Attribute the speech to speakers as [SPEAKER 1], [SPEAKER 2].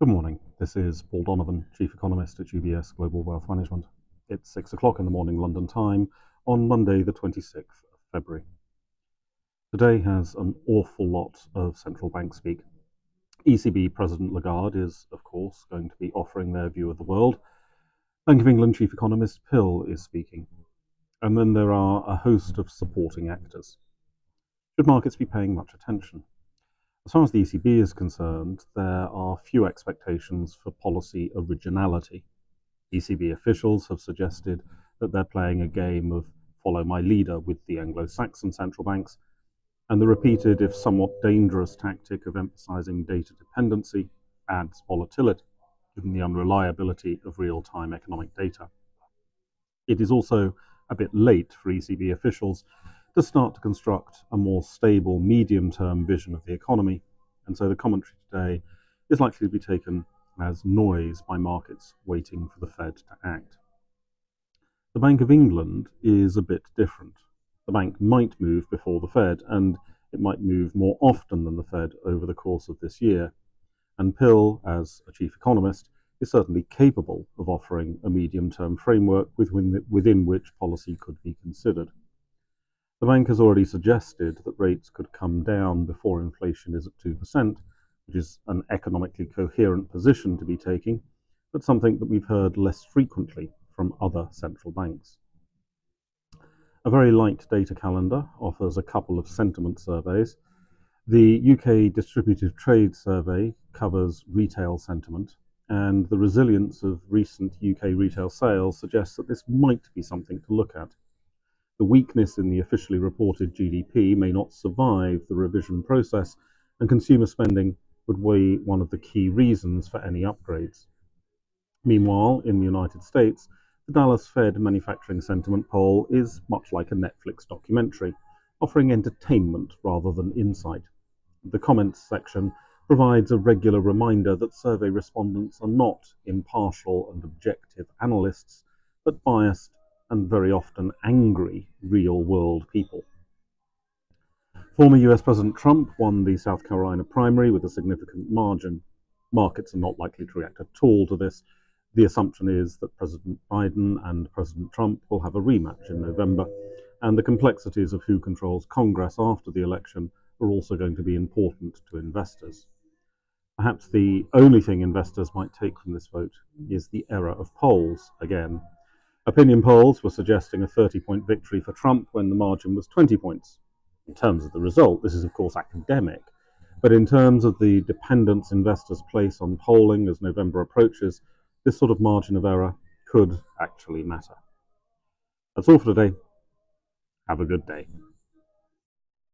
[SPEAKER 1] Good morning. This is Paul Donovan, Chief Economist at UBS Global Wealth Management. It's six o'clock in the morning London time on Monday, the 26th of February. Today has an awful lot of central bank speak. ECB President Lagarde is, of course, going to be offering their view of the world. Bank of England Chief Economist Pill is speaking. And then there are a host of supporting actors. Should markets be paying much attention? As far as the ECB is concerned, there are few expectations for policy originality. ECB officials have suggested that they're playing a game of follow my leader with the Anglo Saxon central banks, and the repeated, if somewhat dangerous, tactic of emphasizing data dependency adds volatility, given the unreliability of real time economic data. It is also a bit late for ECB officials to start to construct a more stable medium term vision of the economy. And so the commentary today is likely to be taken as noise by markets waiting for the Fed to act. The Bank of England is a bit different. The bank might move before the Fed, and it might move more often than the Fed over the course of this year. And Pill, as a chief economist, is certainly capable of offering a medium term framework within, within which policy could be considered. The bank has already suggested that rates could come down before inflation is at 2%, which is an economically coherent position to be taking, but something that we've heard less frequently from other central banks. A very light data calendar offers a couple of sentiment surveys. The UK Distributive Trade Survey covers retail sentiment, and the resilience of recent UK retail sales suggests that this might be something to look at the weakness in the officially reported GDP may not survive the revision process, and consumer spending would be one of the key reasons for any upgrades. Meanwhile, in the United States, the Dallas Fed Manufacturing Sentiment Poll is much like a Netflix documentary, offering entertainment rather than insight. The comments section provides a regular reminder that survey respondents are not impartial and objective analysts, but biased and very often angry real world people. Former US President Trump won the South Carolina primary with a significant margin. Markets are not likely to react at all to this. The assumption is that President Biden and President Trump will have a rematch in November, and the complexities of who controls Congress after the election are also going to be important to investors. Perhaps the only thing investors might take from this vote is the error of polls again. Opinion polls were suggesting a 30 point victory for Trump when the margin was 20 points. In terms of the result, this is of course academic, but in terms of the dependence investors place on polling as November approaches, this sort of margin of error could actually matter. That's all for today. Have a good day.